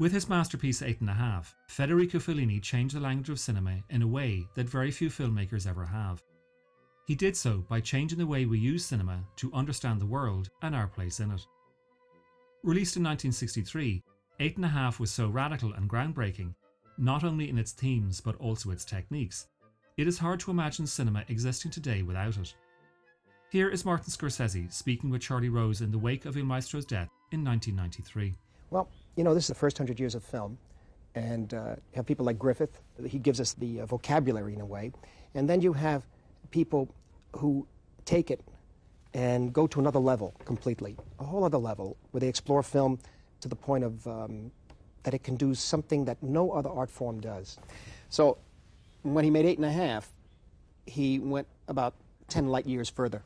With his masterpiece Eight and a Half, Federico Fellini changed the language of cinema in a way that very few filmmakers ever have. He did so by changing the way we use cinema to understand the world and our place in it. Released in 1963, Eight and a Half was so radical and groundbreaking, not only in its themes but also its techniques, it is hard to imagine cinema existing today without it. Here is Martin Scorsese speaking with Charlie Rose in the wake of Il Maestro's death in 1993. Well, you know, this is the first hundred years of film, and uh, you have people like Griffith. He gives us the uh, vocabulary in a way, and then you have people who take it and go to another level completely, a whole other level, where they explore film to the point of um, that it can do something that no other art form does. So, when he made eight and a half, he went about ten light years further,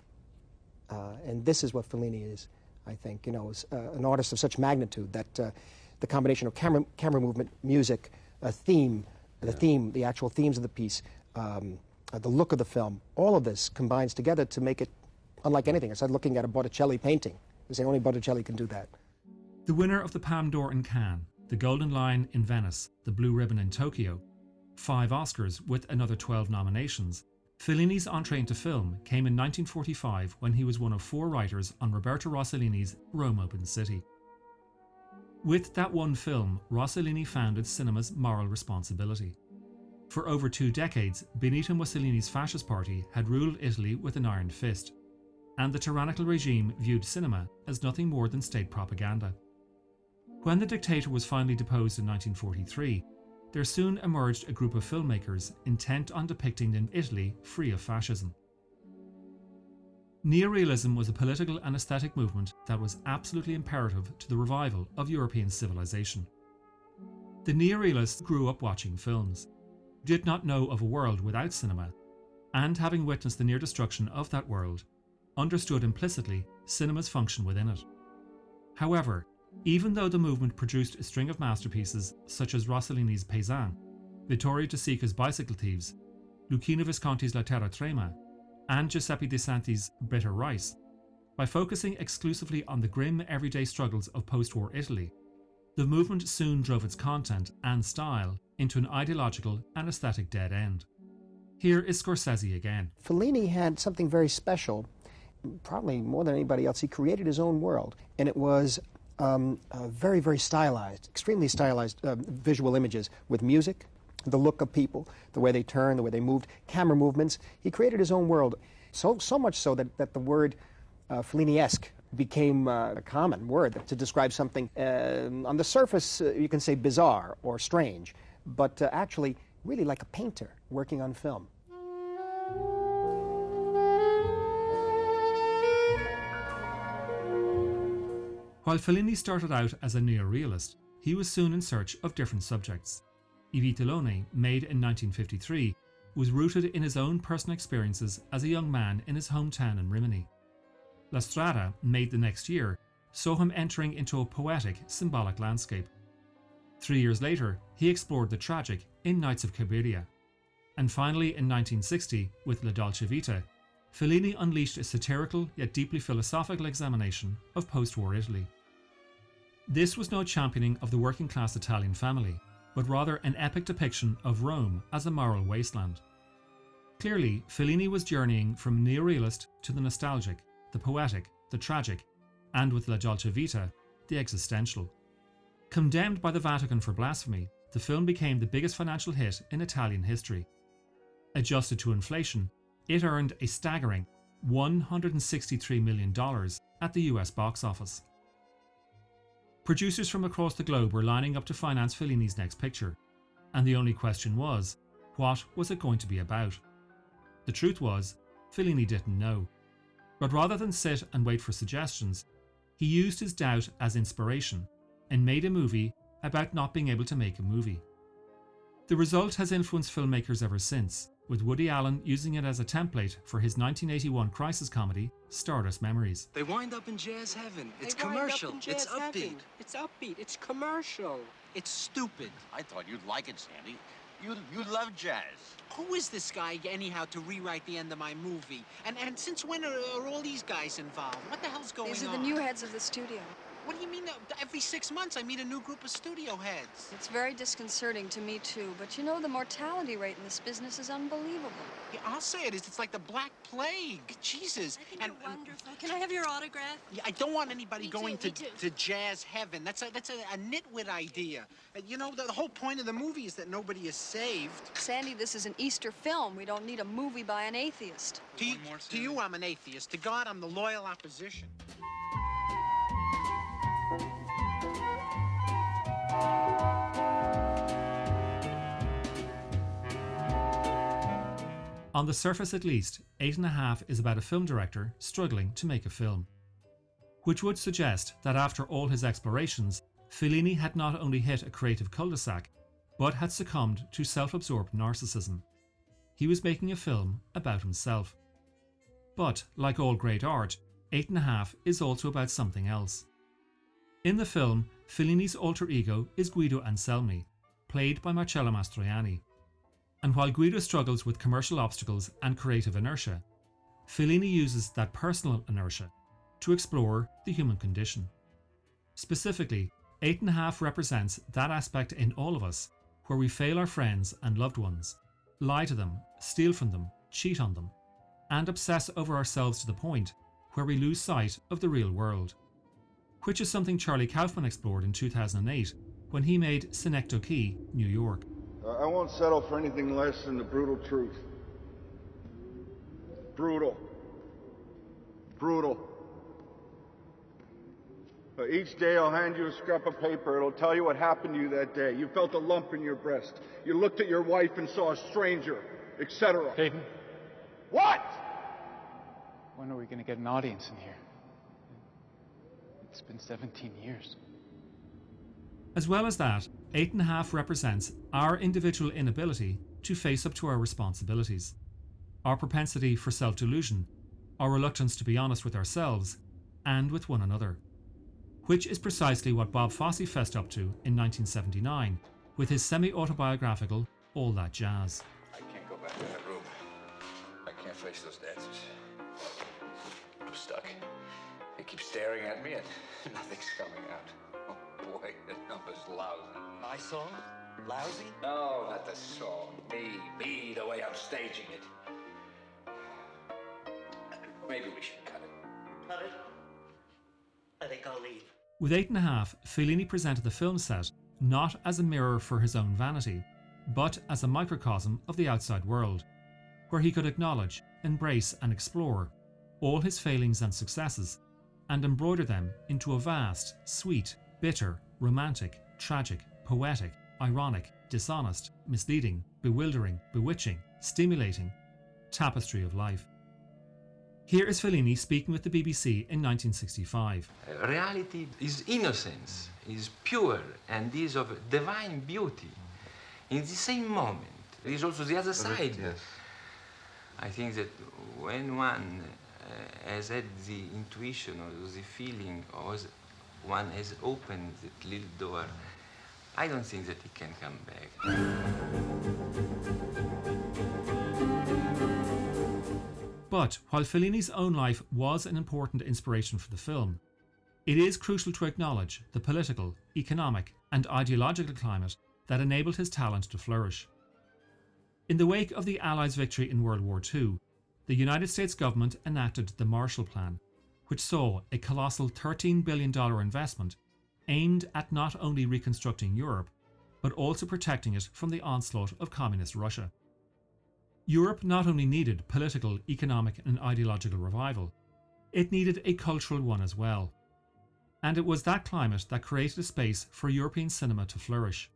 uh, and this is what Fellini is. I think you know, uh, an artist of such magnitude that uh, the combination of camera, camera movement, music, a theme, the theme, the actual themes of the piece, um, uh, the look of the film, all of this combines together to make it unlike anything. It's like looking at a Botticelli painting. You say only Botticelli can do that. The winner of the Palme d'Or in Cannes, the Golden Lion in Venice, the Blue Ribbon in Tokyo, five Oscars with another 12 nominations, Fellini's entree into film came in 1945 when he was one of four writers on Roberto Rossellini's Rome Open City. With that one film, Rossellini founded cinema's moral responsibility. For over two decades, Benito Mussolini's fascist party had ruled Italy with an iron fist, and the tyrannical regime viewed cinema as nothing more than state propaganda. When the dictator was finally deposed in 1943, there soon emerged a group of filmmakers intent on depicting an Italy free of fascism. Neorealism was a political and aesthetic movement that was absolutely imperative to the revival of European civilization. The neorealists grew up watching films, did not know of a world without cinema, and having witnessed the near destruction of that world, understood implicitly cinema's function within it. However, even though the movement produced a string of masterpieces such as Rossellini's Paisan, Vittorio De Sica's Bicycle Thieves, Luchino Visconti's La Terra Trema, and Giuseppe De Santis' Bitter Rice, by focusing exclusively on the grim everyday struggles of post war Italy, the movement soon drove its content and style into an ideological and aesthetic dead end. Here is Scorsese again. Fellini had something very special, probably more than anybody else. He created his own world, and it was um, uh, very, very stylized, extremely stylized uh, visual images with music, the look of people, the way they turned, the way they moved, camera movements. He created his own world, so, so much so that, that the word uh, Fellini-esque became uh, a common word to describe something. Uh, on the surface, uh, you can say bizarre or strange, but uh, actually, really like a painter working on film. While Fellini started out as a neorealist, he was soon in search of different subjects. I Vitelloni, made in 1953, was rooted in his own personal experiences as a young man in his hometown in Rimini. La Strada, made the next year, saw him entering into a poetic, symbolic landscape. Three years later, he explored the tragic in Nights of Cabiria. And finally, in 1960, with La Dolce Vita, Fellini unleashed a satirical yet deeply philosophical examination of post war Italy. This was no championing of the working class Italian family, but rather an epic depiction of Rome as a moral wasteland. Clearly, Fellini was journeying from neorealist to the nostalgic, the poetic, the tragic, and with La Dolce Vita, the existential. Condemned by the Vatican for blasphemy, the film became the biggest financial hit in Italian history. Adjusted to inflation, it earned a staggering $163 million at the US box office. Producers from across the globe were lining up to finance Fellini's next picture, and the only question was what was it going to be about? The truth was, Fellini didn't know. But rather than sit and wait for suggestions, he used his doubt as inspiration and made a movie about not being able to make a movie. The result has influenced filmmakers ever since, with Woody Allen using it as a template for his 1981 crisis comedy, Stardust Memories. They wind up in jazz heaven. It's They wind up commercial. It's upbeat. heaven. It's upbeat. It's commercial. It's stupid. I thought you'd like it, Sandy. You you love jazz. Who is this guy, anyhow, to rewrite the end of my movie? And and since when are, are all these guys involved? What the hell's going on? These are on? the new heads of the studio. What do you mean? Every six months, I meet a new group of studio heads. It's very disconcerting to me, too. But you know, the mortality rate in this business is unbelievable. Yeah, I'll say it is. It's like the Black Plague. Jesus. I think and you're wonderful. Can I have your autograph? yeah, I don't want anybody Me going too, to, to jazz heaven. That's a that's a, a nitwit idea. Uh, you know, the, the whole point of the movie is that nobody is saved. Sandy, this is an Easter film. We don't need a movie by an atheist. To, y- to you, I'm an atheist. To God, I'm the loyal opposition. On the surface, at least, Eight and a Half is about a film director struggling to make a film. Which would suggest that after all his explorations, Fellini had not only hit a creative cul de sac, but had succumbed to self absorbed narcissism. He was making a film about himself. But, like all great art, Eight and a Half is also about something else. In the film, Fellini's alter ego is Guido Anselmi, played by Marcello Mastroianni. And while Guido struggles with commercial obstacles and creative inertia, Fellini uses that personal inertia to explore the human condition. Specifically, Eight and a Half represents that aspect in all of us where we fail our friends and loved ones, lie to them, steal from them, cheat on them, and obsess over ourselves to the point where we lose sight of the real world. Which is something Charlie Kaufman explored in 2008 when he made Synecdoche, New York. Uh, I won't settle for anything less than the brutal truth. Brutal. Brutal. Uh, each day I'll hand you a scrap of paper. It'll tell you what happened to you that day. You felt a lump in your breast. You looked at your wife and saw a stranger, etc. Caden, What? when are we going to get an audience in here? It's been 17 years. As well as that, Eight and a Half represents our individual inability to face up to our responsibilities, our propensity for self delusion, our reluctance to be honest with ourselves and with one another. Which is precisely what Bob Fosse fessed up to in 1979 with his semi autobiographical All That Jazz. I can't go back to that room. I can't face those dancers. I'm stuck. They keep staring at me and nothing's coming out. Oh boy, the number's lousy. My song? Lousy? No, not the song. Me, me, the way I'm staging it. Maybe we should cut it. Cut it. I think I'll leave. With Eight and a Half, Fellini presented the film set not as a mirror for his own vanity, but as a microcosm of the outside world, where he could acknowledge, embrace, and explore all his failings and successes, and embroider them into a vast, sweet, bitter, romantic, tragic, poetic, ironic, dishonest, misleading, bewildering, bewitching, stimulating tapestry of life. Here is Fellini speaking with the BBC in 1965. Reality is innocence, is pure, and is of divine beauty. In the same moment, there is also the other side. Yes. I think that when one Uh, has had the intuition or the feeling, or one has opened that little door, I don't think that it can come back. But while Fellini's own life was an important inspiration for the film, it is crucial to acknowledge the political, economic, and ideological climate that enabled his talent to flourish. In the wake of the Allies' victory in World War II, the United States government enacted the Marshall Plan, which saw a colossal $13 billion investment aimed at not only reconstructing Europe, but also protecting it from the onslaught of Communist Russia. Europe not only needed political, economic, and ideological revival, it needed a cultural one as well. And it was that climate that created a space for European cinema to flourish.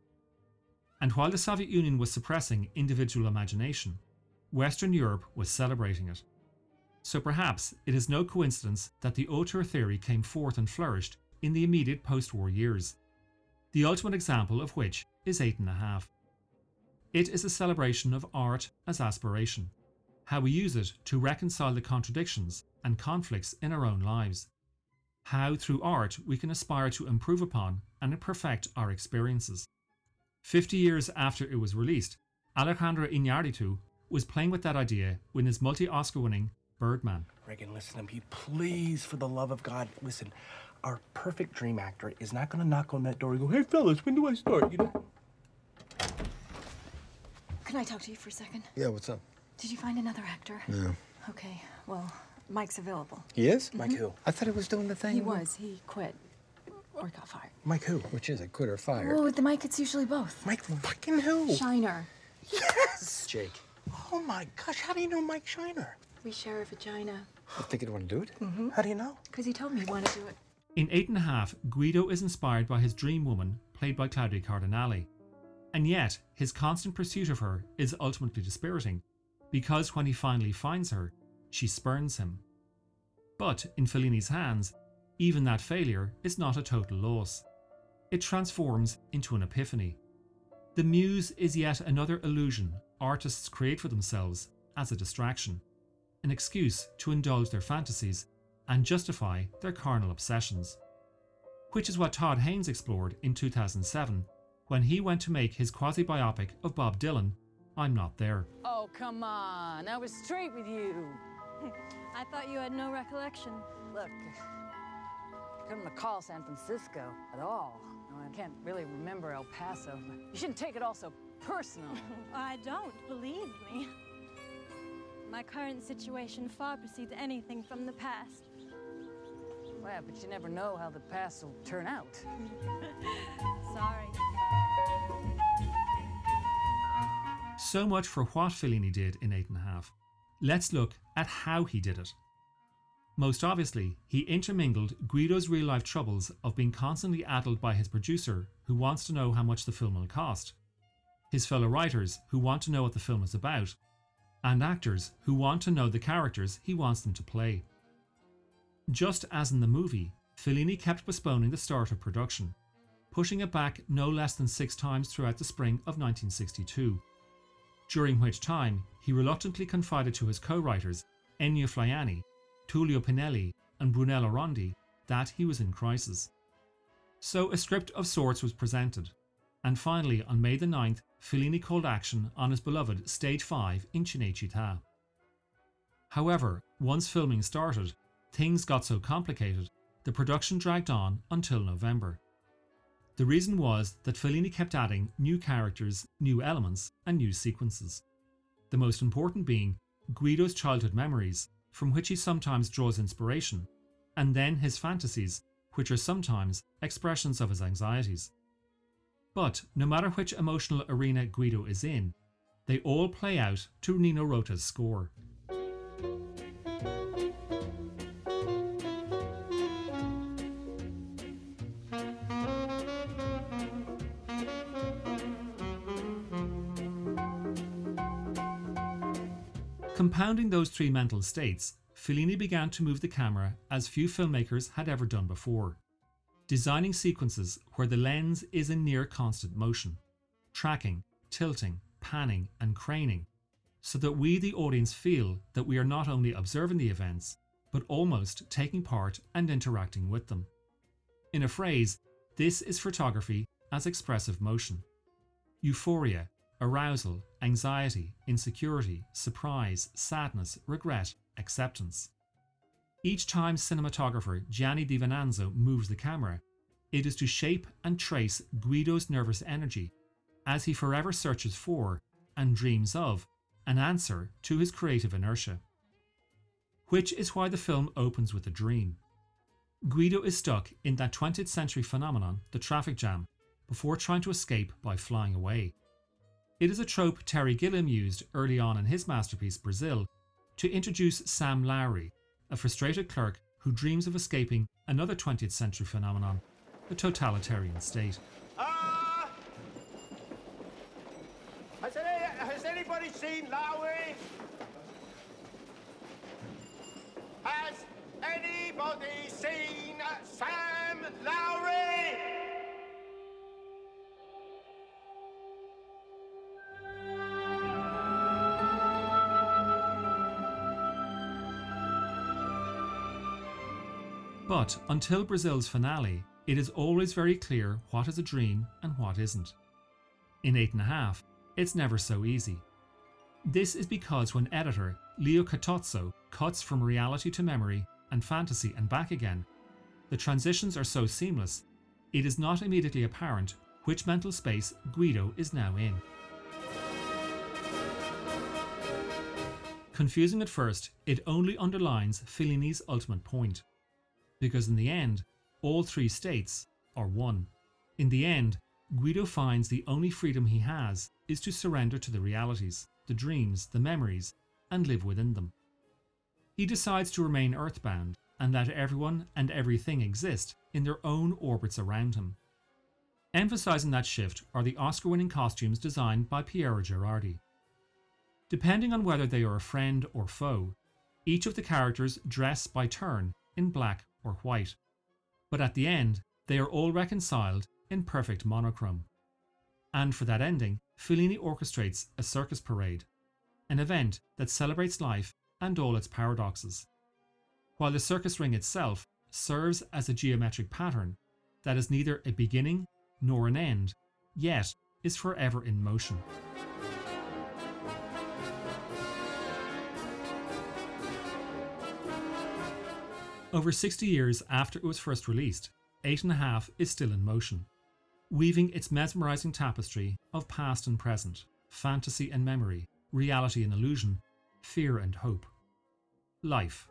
And while the Soviet Union was suppressing individual imagination, Western Europe was celebrating it. So perhaps it is no coincidence that the auteur theory came forth and flourished in the immediate post war years, the ultimate example of which is Eight and a Half. It is a celebration of art as aspiration, how we use it to reconcile the contradictions and conflicts in our own lives, how through art we can aspire to improve upon and perfect our experiences. Fifty years after it was released, Alejandro Iñárritu was playing with that idea when his multi Oscar winning Birdman. Riggan, listen to me, please, for the love of God. Listen, our perfect dream actor is not going to knock on that door and go, "Hey, fellas, when do I start?" You know. Can I talk to you for a second? Yeah, what's up? Did you find another actor? No. Okay, well, Mike's available. He is? Mike Mhm. who? I thought he was doing the thing. He was. He quit. Or got fired. Mike who? Which is it, quit or fired? Oh, with the Mike, it's usually both. Mike fucking who? Shiner. Yes! Jake. Oh my gosh, how do you know Mike Shiner? We share a vagina. I think he'd want to do it. Mm-hmm. How do you know? Because he told me he wanted to do it. In Eight and a Half, Guido is inspired by his dream woman, played by Claudia Cardinale. And yet, his constant pursuit of her is ultimately dispiriting, because when he finally finds her, she spurns him. But in Fellini's hands, even that failure is not a total loss. It transforms into an epiphany. The muse is yet another illusion artists create for themselves as a distraction, an excuse to indulge their fantasies and justify their carnal obsessions. Which is what Todd Haynes explored in 2007 when he went to make his quasi biopic of Bob Dylan, I'm Not There. Oh, come on. I was straight with you. I thought you had no recollection. Look, I couldn't recall San Francisco at all. No, I can't really remember El Paso. But you shouldn't take it all so personal. I don't, believe me. My current situation far precedes anything from the past. well, but you never know how the past will turn out. Sorry. So much for what Fellini did in Eight and a Half. Let's look at how he did it. Most obviously, he intermingled Guido's real life troubles of being constantly addled by his producer, who wants to know how much the film will cost, his fellow writers, who want to know what the film is about, and actors who want to know the characters he wants them to play. Just as in the movie, Fellini kept postponing the start of production, pushing it back no less than six times throughout the spring of 1962, during which time he reluctantly confided to his co writers, Ennio Flaiano, Tullio Pinelli, and Brunello Rondi, that he was in crisis. So a script of sorts was presented, and finally on May the 9th, Fellini called action on his beloved Stage 5 in Cinecittà. However, once filming started, things got so complicated, the production dragged on until November. The reason was that Fellini kept adding new characters, new elements, and new sequences. The most important being Guido's childhood memories, from which he sometimes draws inspiration, and then his fantasies, which are sometimes expressions of his anxieties. But no matter which emotional arena Guido is in, they all play out to Nino Rota's score. Compounding those three mental states, Fellini began to move the camera as few filmmakers had ever done before, designing sequences where the lens is in near constant motion, tracking, tilting, panning, and craning, so that we, the audience, feel that we are not only observing the events, but almost taking part and interacting with them. In a phrase, this is photography as expressive motion. Euphoria, arousal, anxiety, insecurity, surprise, sadness, regret, acceptance. Each time cinematographer Gianni Di Venanzo moves the camera, it is to shape and trace Guido's nervous energy as he forever searches for and dreams of an answer to his creative inertia. Which is why the film opens with a dream. Guido is stuck in that 20th century phenomenon, the traffic jam, before trying to escape by flying away. It is a trope Terry Gilliam used early on in his masterpiece Brazil to introduce Sam Lowry, a frustrated clerk who dreams of escaping another 20th century phenomenon, the totalitarian state. Ah! Has, any, has anybody seen Lowry? Has anybody seen Sam Lowry? But until Brazil's finale, it is always very clear what is a dream and what isn't. In Eight and a Half, it's never so easy. This is because when editor Leo Catozzo cuts from reality to memory and fantasy and back again, the transitions are so seamless, it is not immediately apparent which mental space Guido is now in. Confusing at first, it only underlines Fellini's ultimate point. Because in the end, all three states are one. In the end, Guido finds the only freedom he has is to surrender to the realities, the dreams, the memories, and live within them. He decides to remain earthbound and let everyone and everything exist in their own orbits around him. Emphasizing that shift are the Oscar winning costumes designed by Piero Gherardi. Depending on whether they are a friend or foe, each of the characters dress by turn in black or white. But at the end, they are all reconciled in perfect monochrome. And for that ending, Fellini orchestrates a circus parade, an event that celebrates life and all its paradoxes. While the circus ring itself serves as a geometric pattern that is neither a beginning nor an end, yet is forever in motion. Over 60 years after it was first released, Eight and a Half is still in motion, weaving its mesmerizing tapestry of past and present, fantasy and memory, reality and illusion, fear and hope. Life.